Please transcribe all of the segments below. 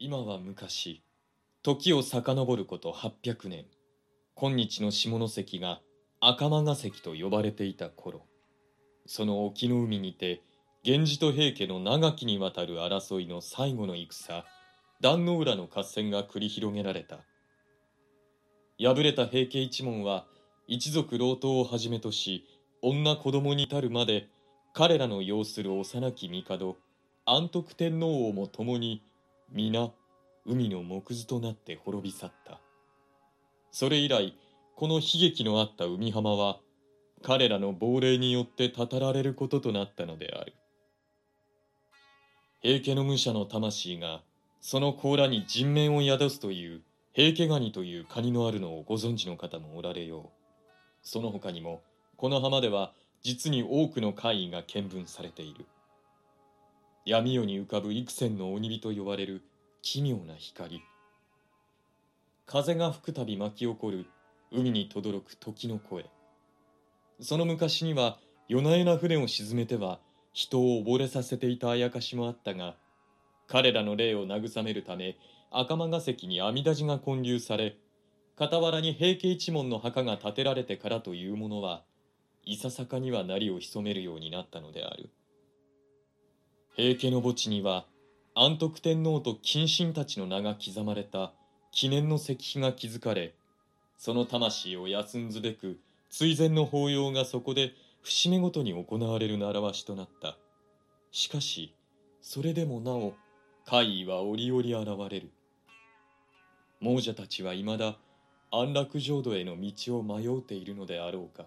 今は昔時を遡ること800年。今日の下関が赤間ヶ関と呼ばれていた頃。その沖の海にて源氏と平家の長きにわたる争いの最後の戦壇の浦の合戦が繰り広げられた。敗れた平家一門は一族老頭をはじめとし女子供に至るまで彼らの擁する幼き帝安徳天皇をも共に皆海の木図となって滅び去った。それ以来この悲劇のあった海浜は彼らの亡霊によってたたられることとなったのである。平家の武者の魂がその甲羅に人面を宿すという平家ガニというカニのあるのをご存知の方もおられよう。その他にもこの浜では実に多くの怪異が見聞されている。闇夜に浮かぶ幾千の鬼火と呼ばれる奇妙な光。風が吹くたび巻き起こる海に轟く時の声。その昔には夜な夜な船を沈めては人を溺れさせていたあやかしもあったが彼らの霊を慰めるため赤間ヶ関に阿弥陀寺が建立され傍らに平家一門の墓が建てられてからというものはいささかにはなりを潜めるようになったのである。平家の墓地には安徳天皇と近親たちの名が刻まれた記念の石碑が築かれその魂を休んずべく追善の法要がそこで節目ごとに行われる習わしとなった。しかしそれでもなお怪異は折々現れる。亡者たちはいまだ安楽浄土への道を迷うているのであろうか。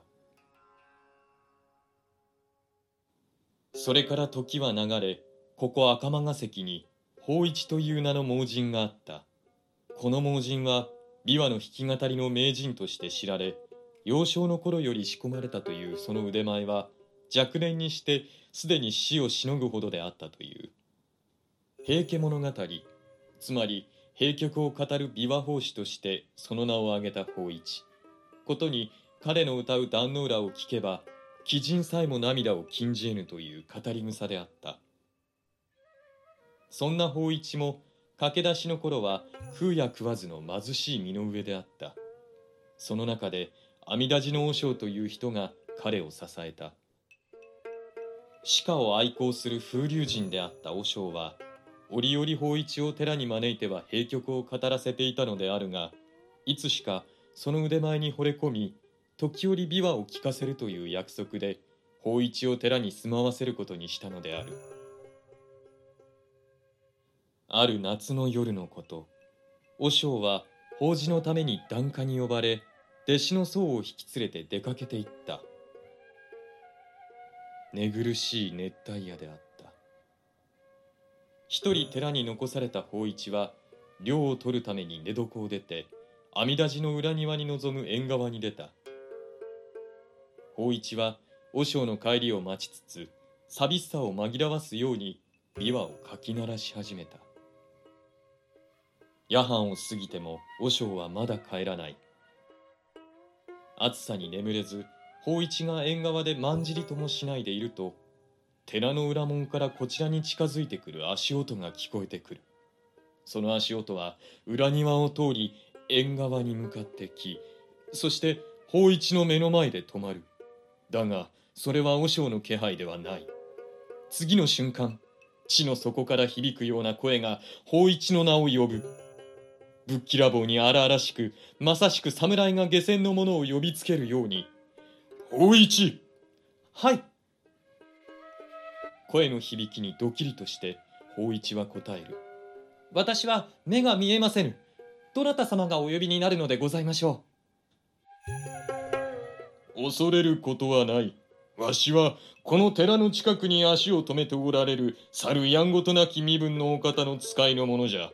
それから時は流れここ赤間ヶ関に法一という名の盲人があった。この盲人は琵琶の弾き語りの名人として知られ幼少の頃より仕込まれたというその腕前は若年にしてすでに死をしのぐほどであったという。平家物語つまり平曲を語る琵琶法師としてその名を挙げた法一。ことに彼の歌う壇の浦を聞けば鬼人さえも涙を禁じ得ぬという語り草であった。そんな法一も駆け出しの頃は食うや食わずの貧しい身の上であった。その中で阿弥陀寺の和尚という人が彼を支えた。歯科を愛好する風流人であった和尚は折々法一を寺に招いては閉曲を語らせていたのであるがいつしかその腕前に惚れ込み時折琵琶を聴かせるという約束で法一を寺に住まわせることにしたのである。ある夏の夜のこと和尚は法事のために檀家に呼ばれ弟子の僧を引き連れて出かけていった。寝苦しい熱帯夜であった。一人寺に残された法一は涼を取るために寝床を出て阿弥陀寺の裏庭に臨む縁側に出た。法一は和尚の帰りを待ちつつ寂しさを紛らわすように琵琶をかき鳴らし始めた。夜半を過ぎても和尚はまだ帰らない。暑さに眠れず法一が縁側でまんじりともしないでいると寺の裏門からこちらに近づいてくる足音が聞こえてくる。その足音は裏庭を通り縁側に向かってきそして法一の目の前で止まる。だがそれは和尚の気配ではない。次の瞬間地の底から響くような声が法一の名を呼ぶ。ぶっきらぼうに荒々しくまさしく侍が下船の者を呼びつけるように「法一!」はい！声の響きにドキリとして法一は答える。私は目が見えませぬ。どなた様がお呼びになるのでございましょう。恐れることはない。わしはこの寺の近くに足を止めておられる猿やんごとなき身分のお方の使いのものじゃ。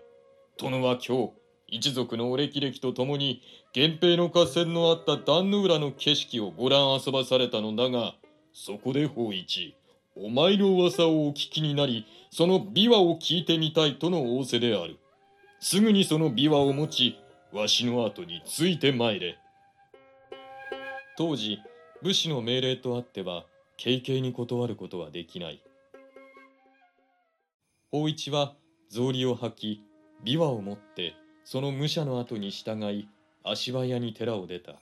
殿は今日一族のお歴々と共に源平の合戦のあった壇の浦の景色をご覧遊ばされたのだがそこで法一お前の噂をお聞きになりその琵琶を聞いてみたいとの仰せである。すぐにその琵琶を持ちわしの後について参れ。当時武士の命令とあっては軽々に断ることはできない。法一は草履を履き琵琶を持ってその武者の後に従い足早に寺を出た。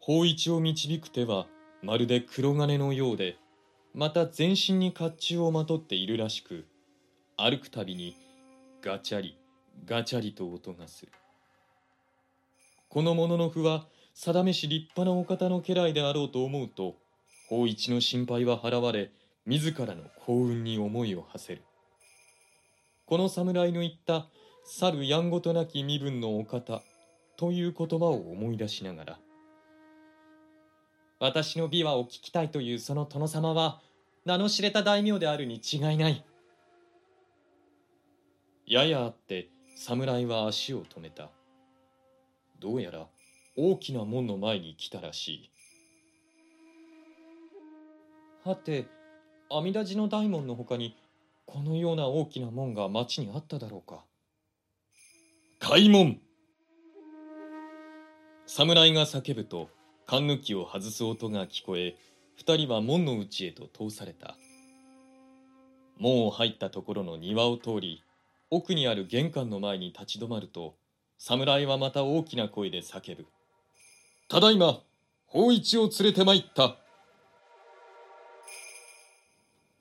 法一を導く手はまるで黒金のようでまた全身に甲冑をまとっているらしく歩くたびにガチャリガチャリと音がする。この者の符は定めし立派なお方の家来であろうと思うと法一の心配は払われ自らの幸運に思いを馳せる。この侍の言った去るやんごとなき身分のお方という言葉を思い出しながら私の美話を聞きたいというその殿様は名の知れた大名であるに違いない。ややあって侍は足を止めた。どうやら大きな門の前に来たらしい。はて阿弥陀寺の大門のほかにこのような大きな門が町にあっただろうか。開門。侍が叫ぶと缶抜きを外す音が聞こえ二人は門の内へと通された。門を入ったところの庭を通り奥にある玄関の前に立ち止まると侍はまた大きな声で叫ぶ。ただいま法一を連れて参った。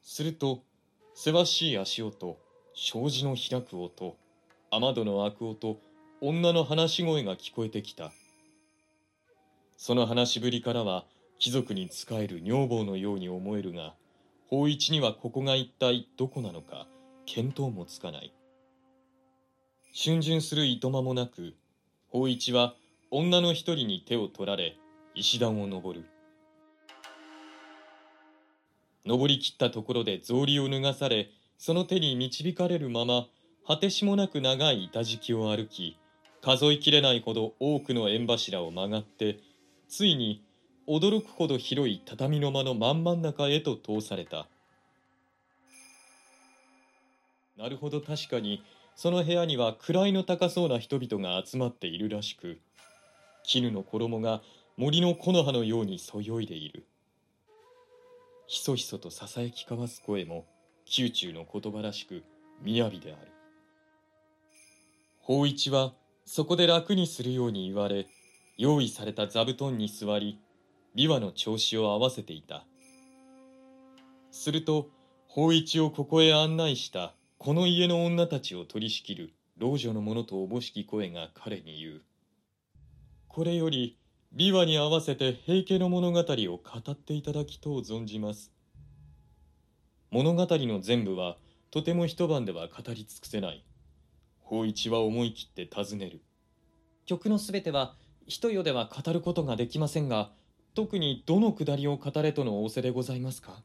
するとせわしい足音障子の開く音雨戸の開く音女の話し声が聞こえてきた。その話しぶりからは貴族に仕える女房のように思えるが法一にはここが一体どこなのか見当もつかない。逡巡するいとまもなく法一は女の一人に手を取られ石段を登る。登りきったところで草履を脱がされその手に導かれるまま果てしもなく長い板敷きを歩き数えきれないほど多くの縁柱を曲がってついに驚くほど広い畳の間の真ん真ん中へと通された。なるほど確かにその部屋には位の高そうな人々が集まっているらしく絹の衣が森の木の葉のようにそよいでいる。ひそひそとささやき交わす声も宮中の言葉らしく雅である。法一はそこで楽にするように言われ用意された座布団に座り琵琶の調子を合わせていた。すると法一をここへ案内した。この家の女たちを取り仕切る老女の者とおぼしき声が彼に言う。これより琵琶に合わせて平家の物語を語っていただきとう存じます。物語の全部はとても一晩では語り尽くせない。法一は思い切って尋ねる。曲のすべては一夜では語ることができませんが特にどのくだりを語れとの仰せでございますか？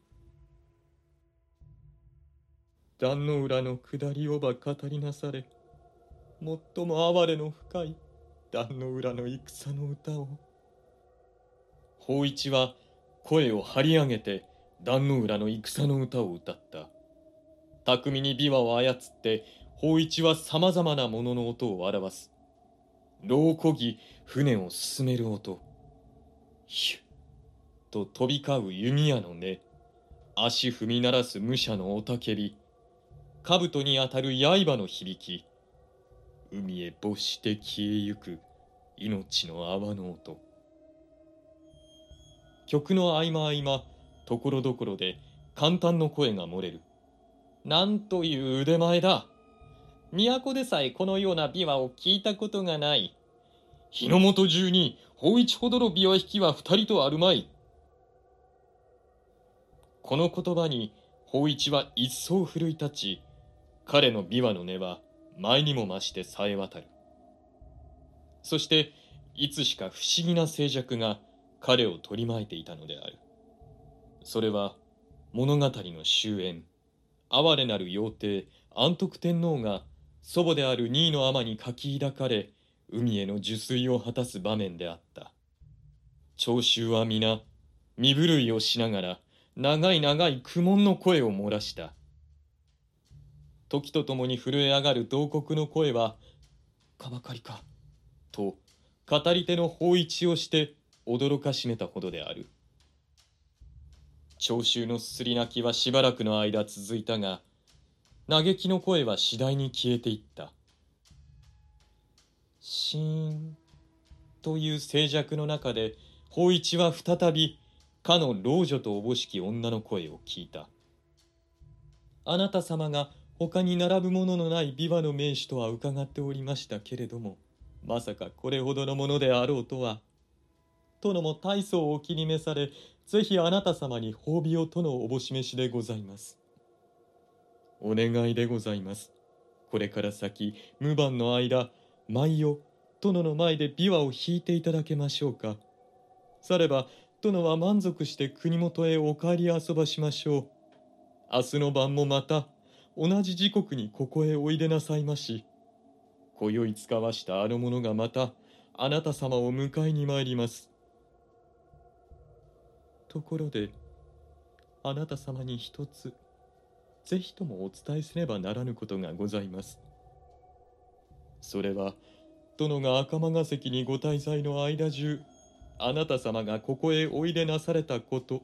壇の浦の下りをば語りなされ最も哀れの深い壇の浦の戦の歌を。法一は声を張り上げて壇の浦の戦の歌を歌った。巧みに琵琶を操って法一はさまざまなものの音を表す。牢こぎ船を進める音。ヒュッと飛び交う弓矢の音。足踏み鳴らす武者の雄たけび。兜に当たる刃の響き海へ没して消えゆく命の泡の音。曲の合間合間ところどころで簡単の声が漏れる。なんという腕前だ。都でさえこのような琵琶を聞いたことがない。日の本中に法一ほどの琵琶弾きは二人とあるまい。この言葉に法一は一層奮い立ち彼の琵琶の音は前にも増してさえ渡る。そしていつしか不思議な静寂が彼を取り巻いていたのである。それは物語の終焉哀れなる妖帝安徳天皇が祖母である二位の尼に書き抱かれ海への受水を果たす場面であった。聴衆は皆身震いをしながら長い長い苦悶の声を漏らした。時とともに震え上がる洞窟の声は「かばかりか」と語り手の法一をして驚かしめたほどである。聴衆のすすり泣きはしばらくの間続いたが嘆きの声は次第に消えていったシーンという静寂の中で法一は再びかの老女とおぼしき女の声を聞いたあなた様が他に並ぶもののない琵琶の名手とは伺っておりましたけれどもまさかこれほどのものであろうとは。殿も大層お気に召されぜひあなた様に褒美をとのおぼし飯でございます。お願いでございます。これから先無番の間毎夜殿の前で琵琶を弾いていただけましょうか。されば殿は満足して国元へお帰り遊ばしましょう。明日の晩もまた同じ時刻にここへおいでなさいまし。今宵使わしたあの者がまたあなた様を迎えに参ります。ところであなた様に一つぜひともお伝えせねばならぬことがございます。それは殿が赤間ヶ関にご滞在の間中あなた様がここへおいでなされたこと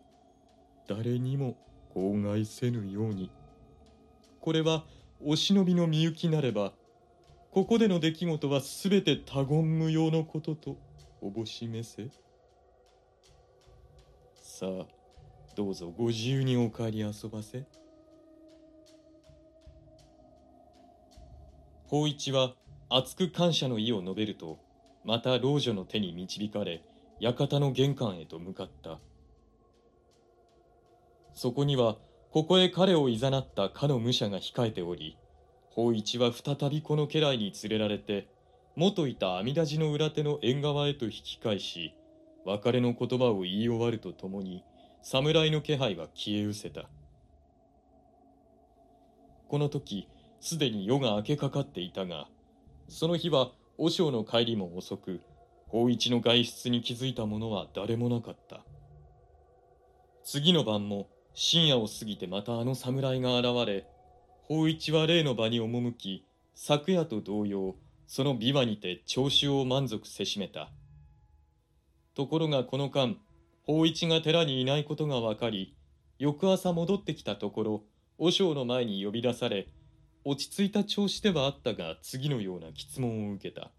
誰にも口外せぬように。これはお忍びのみゆきなればここでの出来事は全て他言無用のこととおぼしめせ。さあどうぞご自由にお帰り遊ばせ。法一は熱く感謝の意を述べるとまた老女の手に導かれ館の玄関へと向かった。そこにはここへ彼をいざなったかの武者が控えており法一は再びこの家来に連れられて元いた阿弥陀寺の裏手の縁側へと引き返し別れの言葉を言い終わるとともに侍の気配は消え失せた。この時すでに夜が明けかかっていたがその日は和尚の帰りも遅く法一の外出に気づいた者は誰もなかった。次の晩も深夜を過ぎてまたあの侍が現れ法一は例の場に赴き昨夜と同様その琵琶にて聴衆を満足せしめた。ところがこの間法一が寺にいないことが分かり翌朝戻ってきたところ和尚の前に呼び出され落ち着いた調子ではあったが次のような質問を受けた。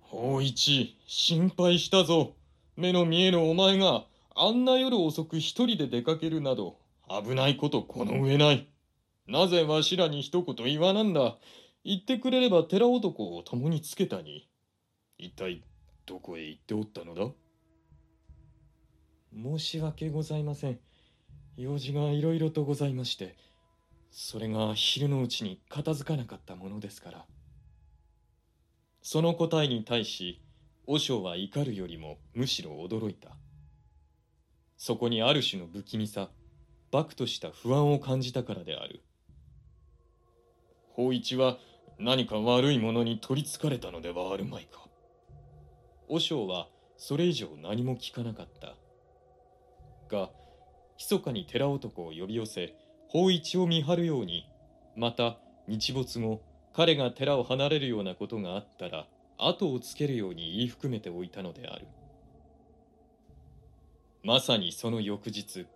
法一心配したぞ。目の見えるお前があんな夜遅く一人で出かけるなど危ないことこの上ない。なぜわしらに一言言わなんだ。言ってくれれば寺男を共につけたに。一体どこへ行っておったのだ。申し訳ございません。用事がいろいろとございましてそれが昼のうちに片付かなかったものですから。その答えに対し和尚は怒るよりもむしろ驚いたそこにある種の不気味さ漠とした不安を感じたからである。法一は何か悪いものに取りつかれたのではあるまいか。和尚はそれ以上何も聞かなかった。が密かに寺男を呼び寄せ法一を見張るようにまた日没後彼が寺を離れるようなことがあったら後をつけるように言い含めておいたのである。まさにその翌日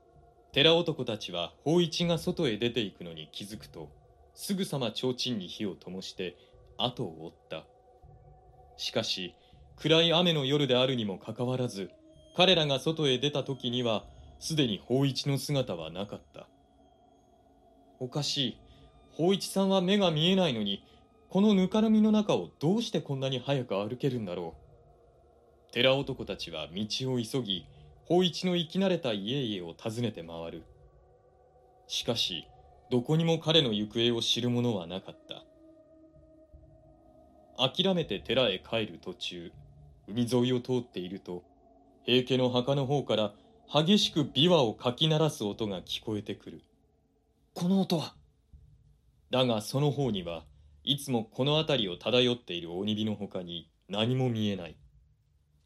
寺男たちは法一が外へ出て行くのに気づくとすぐさま提灯に火を灯して後を追った。しかし暗い雨の夜であるにもかかわらず彼らが外へ出た時にはすでに法一の姿はなかった。おかしい。法一さんは目が見えないのにこのぬかるみの中をどうしてこんなに早く歩けるんだろう。寺男たちは道を急ぎ法一の生き慣れた家々を訪ねて回る。しかしどこにも彼の行方を知る者はなかった。諦めて寺へ帰る途中海沿いを通っていると平家の墓の方から激しく琵琶をかき鳴らす音が聞こえてくる。この音は。だがその方にはいつもこの辺りを漂っている鬼火の他に何も見えない。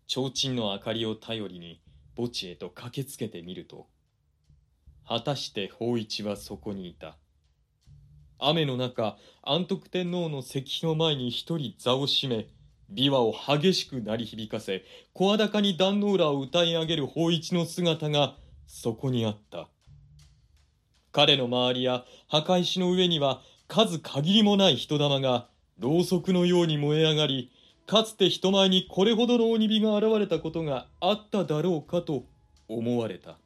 提灯の明かりを頼りに墓地へと駆けつけてみると果たして法一はそこにいた。雨の中安徳天皇の石碑の前に一人座を占め琵琶を激しく鳴り響かせ声高に壇ノ浦を歌い上げる法一の姿がそこにあった。彼の周りや墓石の上には数限りもない人玉がろうそくのように燃え上がりかつて人前にこれほどの鬼火が現れたことがあっただろうかと思われた。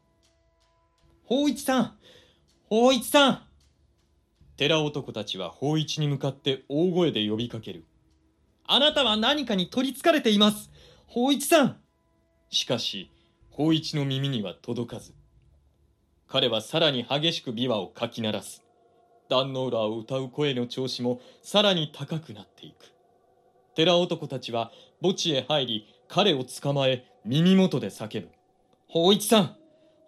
法一さん法一さん。寺男たちは法一に向かって大声で呼びかける。あなたは何かに取りつかれています。法一さん。しかし法一の耳には届かず。彼はさらに激しく琵琶をかき鳴らす。壇ノ浦を歌う声の調子もさらに高くなっていく。寺男たちは墓地へ入り彼を捕まえ耳元で叫ぶ。法一さん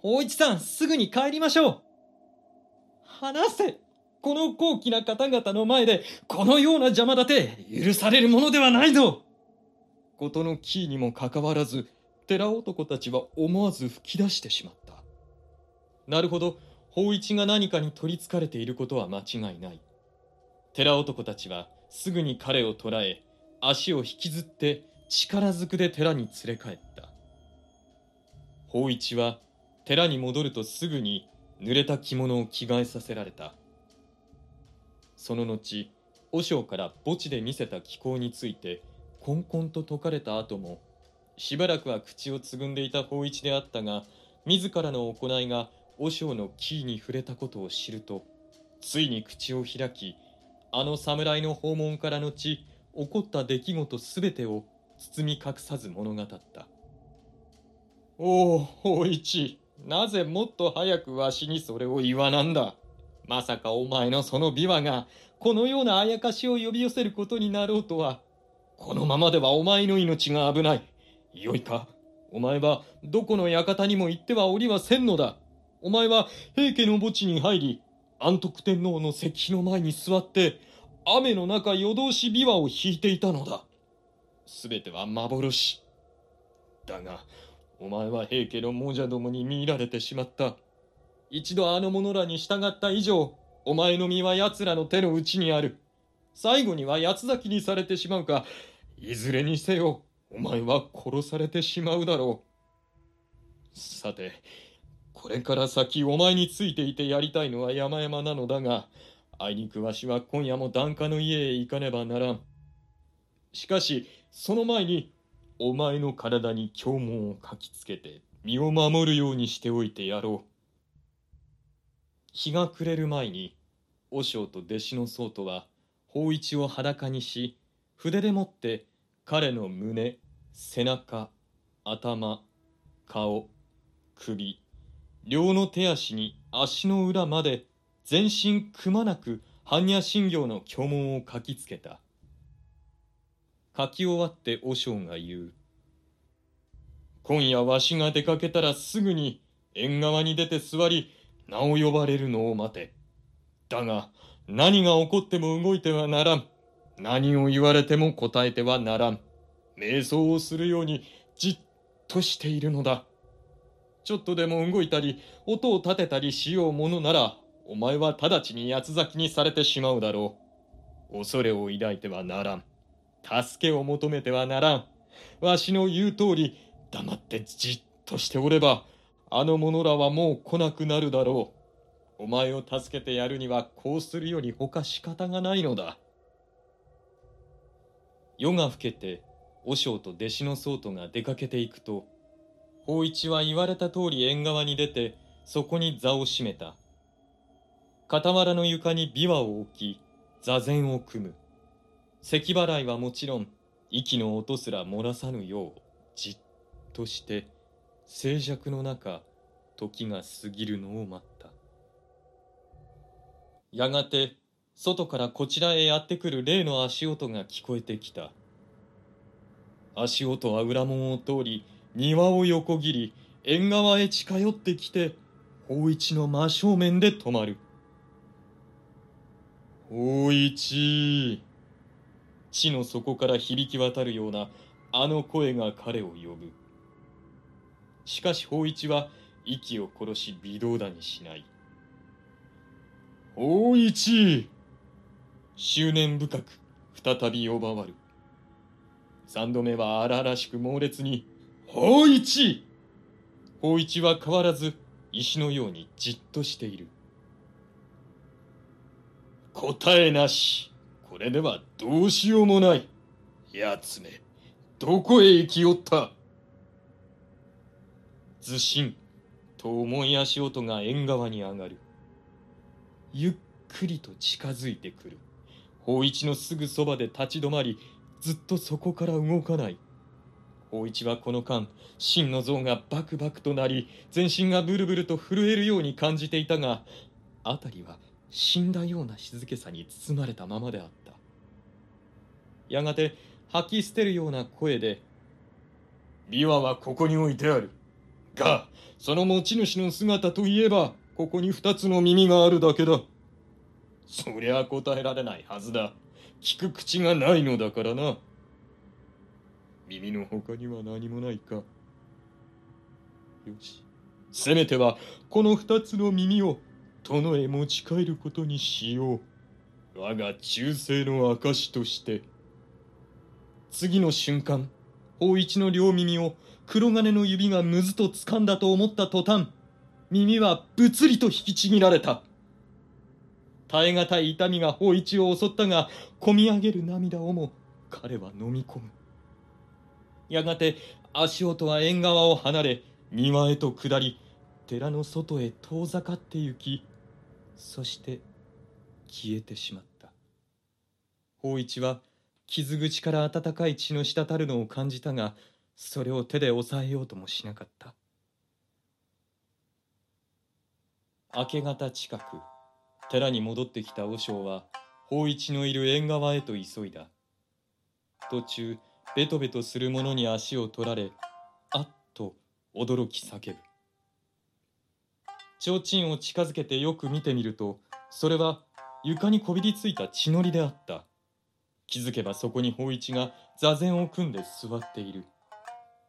法一さんすぐに帰りましょう。話せこの高貴な方々の前でこのような邪魔立て許されるものではないぞ。事のキーにもかかわらず寺男たちは思わず吹き出してしまった。なるほど法一が何かに取りつかれていることは間違いない。寺男たちはすぐに彼を捕らえ足を引きずって力ずくで寺に連れ帰った。法一は寺に戻るとすぐに濡れた着物を着替えさせられた。その後和尚から墓地で見せた気候についてこんこんと説かれた後もしばらくは口をつぐんでいた法一であったが自らの行いが和尚のキーに触れたことを知るとついに口を開きあの侍の訪問から後起こった出来事すべてを包み隠さず物語ったおお法一なぜもっと早くわしにそれを言わなんだ？まさかお前のその琵琶がこのようなあやかしを呼び寄せることになろうとは。このままではお前の命が危ない。よいか、お前はどこの館にも行ってはおりはせんのだ。お前は平家の墓地に入り、安徳天皇の石碑の前に座って、雨の中夜通し琵琶を弾いていたのだ。すべては幻。だが、お前は平家の亡者どもに見入られてしまった。一度あの者らに従った以上、お前の身は奴らの手の内にある。最後には八つ咲きにされてしまうか、いずれにせよ、お前は殺されてしまうだろう。さて、これから先お前についていてやりたいのは山々なのだが、あいにくわしは今夜も檀家の家へ行かねばならん。しかし、その前に、お前の体に経文を書きつけて、身を守るようにしておいてやろう。日が暮れる前に和尚と弟子の僧とは法一を裸にし筆でもって彼の胸背中頭顔首両の手足に足の裏まで全身くまなく般若心経の経文を書きつけた書き終わって和尚が言う今夜わしが出かけたらすぐに縁側に出て座り名を呼ばれるのを待て。だが、何が起こっても動いてはならん。何を言われても答えてはならん。瞑想をするようにじっとしているのだ。ちょっとでも動いたり、音を立てたりしようものなら、お前は直ちに八つ咲きにされてしまうだろう。恐れを抱いてはならん。助けを求めてはならん。わしの言う通り、黙ってじっとしておれば、あの者らはもう来なくなるだろう。お前を助けてやるにはこうするより他仕方がないのだ。夜が更けて、和尚と弟子の僧とが出かけていくと、法一は言われた通り縁側に出て、そこに座を閉めた。傍らの床に琵琶を置き、座禅を組む。咳払いはもちろん、息の音すら漏らさぬよう、じっとして、静寂の中時が過ぎるのを待った。やがて外からこちらへやってくる例の足音が聞こえてきた。足音は裏門を通り庭を横切り縁側へ近寄ってきて法一の真正面で止まる。法一地の底から響き渡るようなあの声が彼を呼ぶしかし法一は息を殺し微動だにしない。法一執念深く再び呼ばわる。三度目は荒々しく猛烈に、法一法一は変わらず石のようにじっとしている。答えなし。これではどうしようもない。奴めどこへ行きおった？ずしんと重い足音が縁側に上がる。ゆっくりと近づいてくる。法一のすぐそばで立ち止まりずっとそこから動かない。法一はこの間真の像がバクバクとなり全身がブルブルと震えるように感じていたが辺りは死んだような静けさに包まれたままであった。やがて吐き捨てるような声で「琵琶はここに置いてある。がその持ち主の姿といえばここに二つの耳があるだけだ。そりゃ答えられないはずだ。聞く口がないのだからな。耳の他には何もないか。よし。せめてはこの二つの耳を殿へ持ち帰ることにしよう。我が忠誠の証として次の瞬間法一の両耳を黒金の指がむずと掴んだと思った途端耳はぶつりと引きちぎられた。耐え難い痛みが法一を襲ったがこみ上げる涙をも彼は飲み込む。やがて足音は縁側を離れ庭へと下り寺の外へ遠ざかって行きそして消えてしまった。法一は傷口から温かい血の滴るのを感じたがそれを手で抑えようともしなかった。明け方近く寺に戻ってきた和尚は法一のいる縁側へと急いだ。途中ベトベトする者に足を取られあっと驚き叫ぶ。提灯を近づけてよく見てみるとそれは床にこびりついた血のりであった。気づけばそこに法一が座禅を組んで座っている。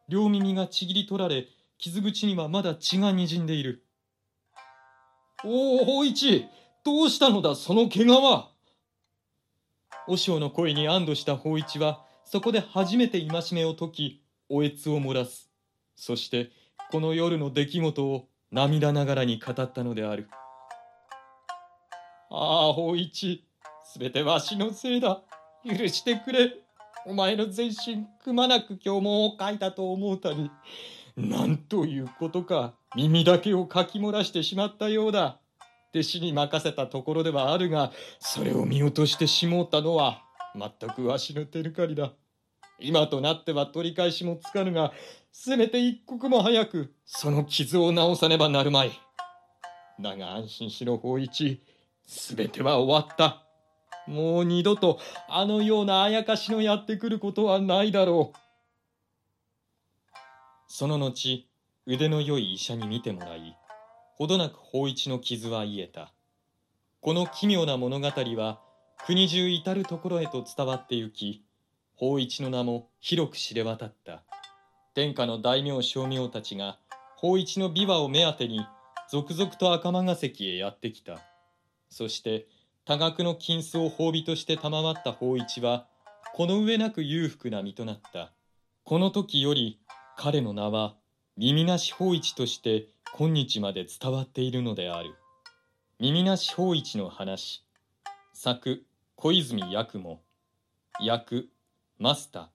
両耳がちぎり取られ傷口にはまだ血がにじんでいる。おお法一どうしたのだその怪我は和尚の声に安堵した法一はそこで初めて戒めを解きおえつを漏らす。そしてこの夜の出来事を涙ながらに語ったのである。ああ法一すべてわしのせいだ。許してくれ。お前の全身くまなく今日も書いたと思うたに。なんということか耳だけをかき漏らしてしまったようだ。弟子に任せたところではあるがそれを見落としてしもうたのは全くわしの手抜かりだ。今となっては取り返しもつかぬがせめて一刻も早くその傷を治さねばなるまい。だが安心しろ法一。全ては終わった。もう二度とあのようなあやかしのやってくることはないだろう。その後腕の良い医者に診てもらいほどなく法一の傷は癒えた。この奇妙な物語は国中至る所へと伝わってゆき法一の名も広く知れ渡った。天下の大名将名たちが法一の琵琶を目当てに続々と赤間ヶ関へやってきた。そして多額の金子を褒美として賜った法一はこの上なく裕福な身となった。この時より彼の名は耳なし法一として今日まで伝わっているのである。耳なし法一の話。作小泉八雲。役マスター。